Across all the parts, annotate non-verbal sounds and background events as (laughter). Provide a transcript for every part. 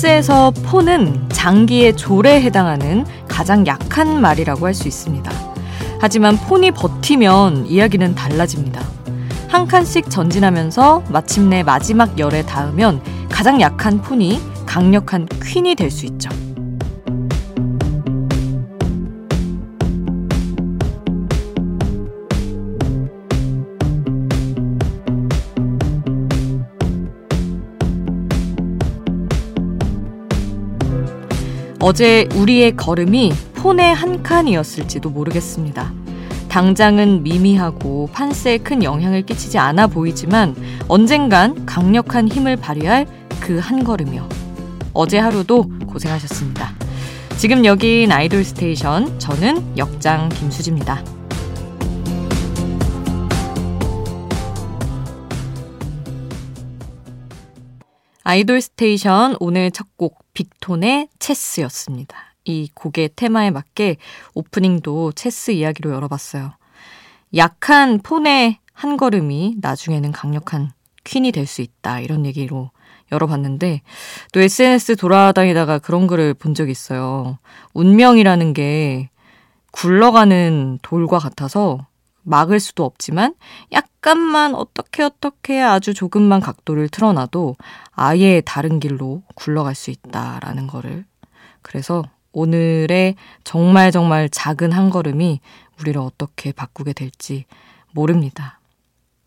체스에서 폰은 장기의 졸에 해당하는 가장 약한 말이라고 할 수 있습니다. 하지만 폰이 버티면 이야기는 달라집니다. 한 칸씩 전진하면서 마침내 마지막 열에 닿으면 가장 약한 폰이 강력한 퀸이 될 수 있죠. 어제 우리의 걸음이 폰의 한 칸이었을지도 모르겠습니다. 당장은 미미하고 판세에 큰 영향을 끼치지 않아 보이지만 언젠간 강력한 힘을 발휘할 그 한 걸음이요. 어제 하루도 고생하셨습니다. 지금 여긴 아이돌 스테이션. 저는 역장 김수지입니다. 아이돌 스테이션 오늘 첫 곡 빅톤의 체스였습니다. 이 곡의 테마에 맞게 오프닝도 체스 이야기로 열어봤어요. 약한 pawn의 한 걸음이 나중에는 강력한 퀸이 될 수 있다. 이런 얘기로 열어봤는데 또 SNS 돌아다니다가 그런 글을 본 적이 있어요. 운명이라는 게 굴러가는 돌과 같아서 막을 수도 없지만 약간만 어떻게 어떻게 아주 조금만 각도를 틀어놔도 아예 다른 길로 굴러갈 수 있다라는 거를 그래서 오늘의 정말 정말 작은 한 걸음이 우리를 어떻게 바꾸게 될지 모릅니다.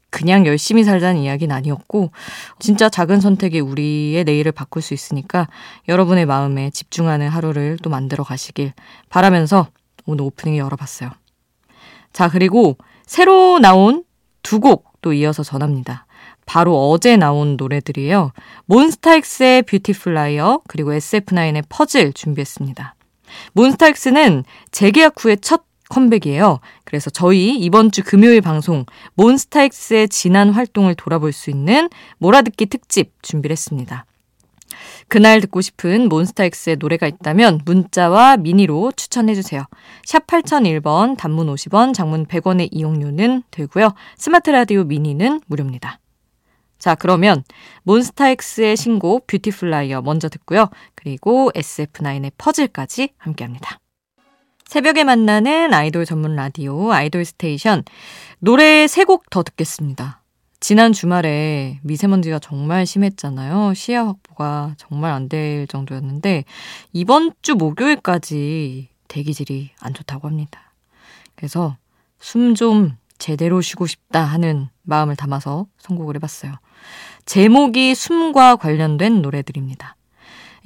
그냥 열심히 살자는 이야기는 아니었고, 진짜 작은 선택이 우리의 내일을 바꿀 수 있으니까 여러분의 마음에 집중하는 하루를 또 만들어 가시길 바라면서 오늘 오프닝 열어봤어요. 자, 그리고 새로 나온 두 곡 또 이어서 전합니다. 바로 어제 나온 노래들이에요. 몬스타엑스의 Beautiful Liar 그리고 SF9의 퍼즐 준비했습니다. 몬스타엑스는 재계약 후의 첫 컴백이에요. 그래서 저희 이번 주 금요일 방송 몬스타엑스의 지난 활동을 돌아볼 수 있는 몰아듣기 특집 준비를 했습니다. 그날 듣고 싶은 몬스타엑스의 노래가 있다면 문자와 미니로 추천해주세요. 샵 8001번, 단문 50원, 장문 100원의 이용료는 들고요. 스마트 라디오 미니는 무료입니다. 자, 그러면 몬스타엑스의 신곡 Beautiful Liar 먼저 듣고요. 그리고 SF9의 퍼즐까지 함께 합니다. 새벽에 만나는 아이돌 전문 라디오 아이돌 스테이션 노래 세 곡 더 듣겠습니다. 지난 주말에 미세먼지가 정말 심했잖아요. 시야 확보가 정말 안 될 정도였는데 이번 주 목요일까지 대기질이 안 좋다고 합니다. 그래서 숨 좀 제대로 쉬고 싶다 하는 마음을 담아서 선곡을 해봤어요. 제목이 숨과 관련된 노래들입니다.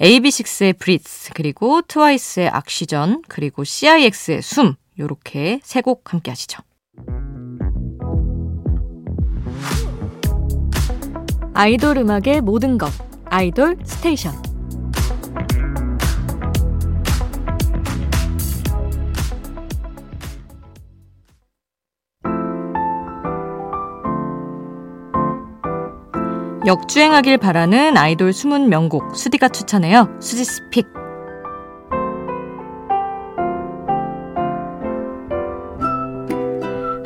AB6IX의 브리츠, 그리고 트와이스의 악시전, 그리고 CIX의 숨, 요렇게 세 곡 함께 하시죠. 아이돌 음악의 모든 것, 아이돌 스테이션. 역주행하길 바라는 아이돌 숨은 명곡 수디가 추천해요. 수디's pick.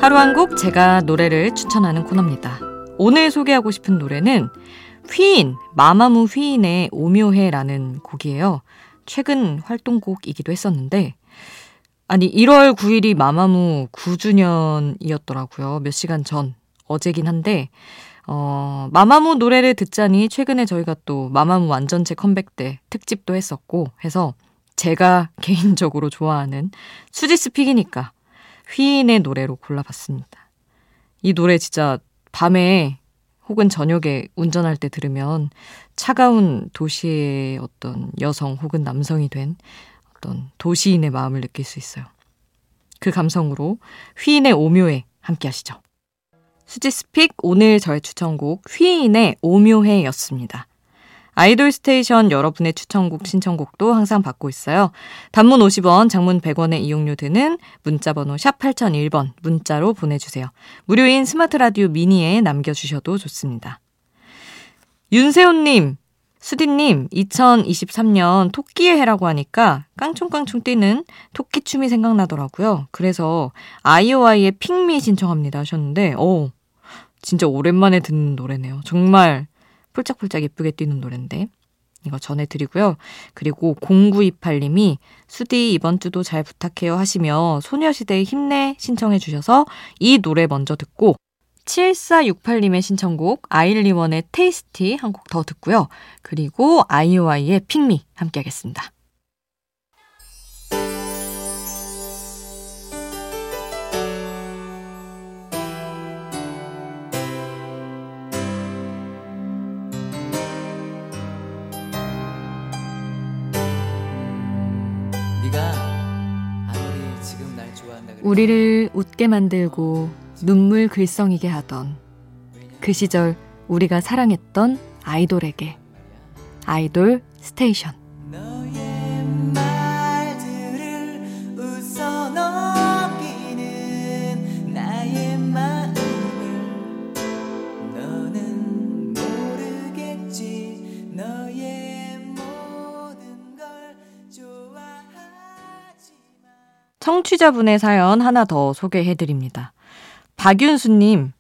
하루 한 곡 제가 노래를 추천하는 코너입니다. 오늘 소개하고 싶은 노래는 휘인, 마마무 휘인의 오묘해라는 곡이에요. 최근 활동곡이기도 했었는데, 아니, 1월 9일이 마마무 9주년이었더라고요. 몇 시간 전, 어제긴 한데, 어, 마마무 노래를 듣자니 최근에 저희가 또 마마무 완전체 컴백 때 특집도 했었고 해서 제가 (laughs) 개인적으로 좋아하는 수디's pick이니까 휘인의 노래로 골라봤습니다. 이 노래 진짜 밤에 혹은 저녁에 운전할 때 들으면 차가운 도시의 어떤 여성 혹은 남성이 된 어떤 도시인의 마음을 느낄 수 있어요. 그 감성으로 휘인의 오묘해 함께 하시죠. 수디's pick 오늘 저의 추천곡 휘인의 오묘해였습니다. 아이돌 스테이션 여러분의 추천곡 신청곡도 항상 받고 있어요. 단문 50원, 장문 100원의 이용료 드는 문자 번호 샵 8001번 문자로 보내주세요. 무료인 스마트 라디오 미니에 남겨주셔도 좋습니다. 윤세훈님, 수디님, 2023년 토끼의 해라고 하니까 깡충깡충 뛰는 토끼춤이 생각나더라고요. 그래서 아이오아이의 핑미 신청합니다 하셨는데, 오, 진짜 오랜만에 듣는 노래네요. 정말 폴짝폴짝 예쁘게 뛰는 노래인데. 이거 전해드리고요. 그리고 0928님이 수디 이번 주도 잘 부탁해요 하시며 소녀시대의 힘내 신청해 주셔서 이 노래 먼저 듣고 7468님의 신청곡 아일리원의 테이스티 한 곡 더 듣고요. 그리고 아이오아이의 핑미 함께 하겠습니다. 우리를 웃게 만들고 눈물 글썽이게 하던 그 시절 우리가 사랑했던 아이돌에게 아이돌 스테이션 청취자분의 사연 하나 더 소개해드립니다. 박윤수님,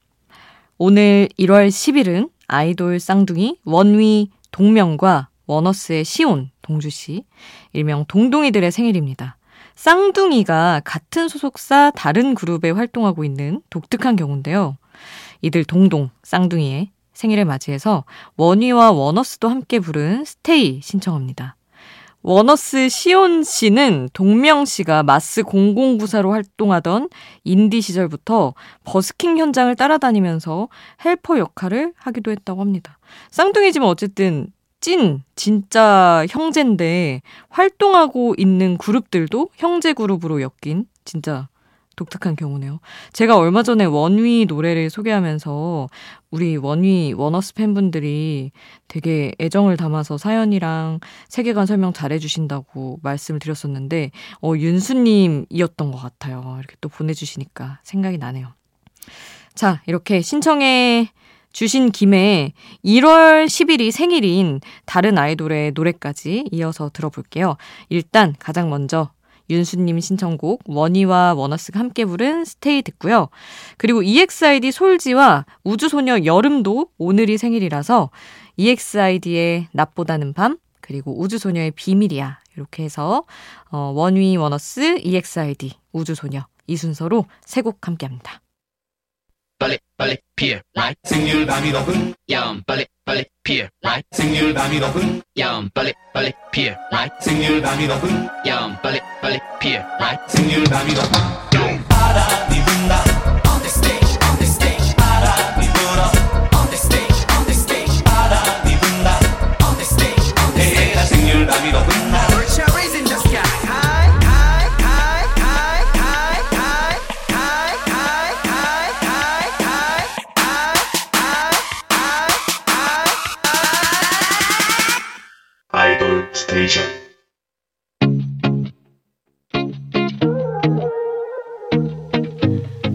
오늘 1월 10일은 아이돌 쌍둥이 원위 동명과 원어스의 시온 동주씨, 일명 동동이들의 생일입니다. 쌍둥이가 같은 소속사 다른 그룹에 활동하고 있는 독특한 경우인데요. 이들 동동, 쌍둥이의 생일을 맞이해서 원위와 원어스도 함께 부른 스테이 신청합니다. 원어스 시온 씨는 동명 씨가 마스 0094로 활동하던 인디 시절부터 버스킹 현장을 따라다니면서 helper 역할을 하기도 했다고 합니다. 쌍둥이지만 어쨌든 찐 진짜 형제인데 활동하고 있는 그룹들도 형제 그룹으로 엮인 진짜 독특한 경우네요. 제가 얼마 전에 원위 노래를 소개하면서 우리 원위 원어스 팬분들이 되게 애정을 담아서 사연이랑 세계관 설명 잘 해주신다고 말씀을 드렸었는데, 어, 윤수님이었던 것 같아요. 이렇게 또 보내주시니까 생각이 나네요. 자, 이렇게 신청해 주신 김에 1월 10일이 생일인 다른 아이돌의 노래까지 이어서 들어볼게요. 일단 가장 먼저 윤수님 신청곡 원희와 원어스가 함께 부른 스테이 듣고요. 그리고 EXID 솔지와 우주소녀 여름도 오늘이 생일이라서 EXID의 낮보다는 밤 그리고 우주소녀의 비밀이야 이렇게 해서 어, 원위 원어스 EXID 우주소녀 이 순서로 세 곡 함께합니다. 빨리 빨리 피어 라이 생률 밤이 높은 야음 빨리 빨리 피어 라이 생률 밤이 높은 야음 빨리 빨리 피어 라이 생률 밤이 높은 야음 빨리 빨리 피어 라이 생률 밤이 높은 바람이 분다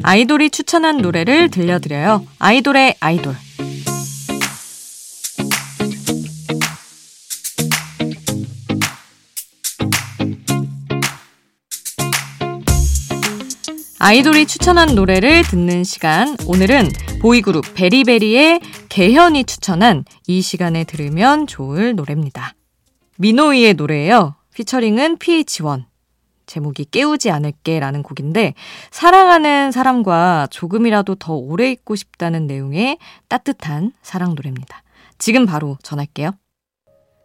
아이돌이 추천한 노래를 들려드려요. 아이돌의 아이돌. 아이돌이 추천한 노래를 듣는 시간. 오늘은 보이그룹 베리베리의 개현이 추천한 이 시간에 들으면 좋을 노래입니다. 미노이의 노래예요. 피처링은 PH1. 제목이 깨우지 않을게 라는 곡인데 사랑하는 사람과 조금이라도 더 오래 있고 싶다는 내용의 따뜻한 사랑 노래입니다. 지금 바로 전할게요.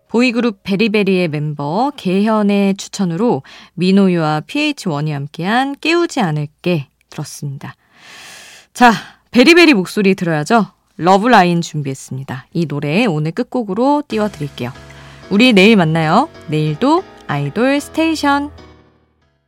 보이그룹 베리베리의 멤버 계현의 추천으로 미노이와 PH1이 함께한 깨우지 않을게 들었습니다. 자, 베리베리 목소리 들어야죠. Love Line 준비했습니다. 이 노래 오늘 끝곡으로 띄워드릴게요. 우리 내일 만나요. 내일도 아이돌 스테이션.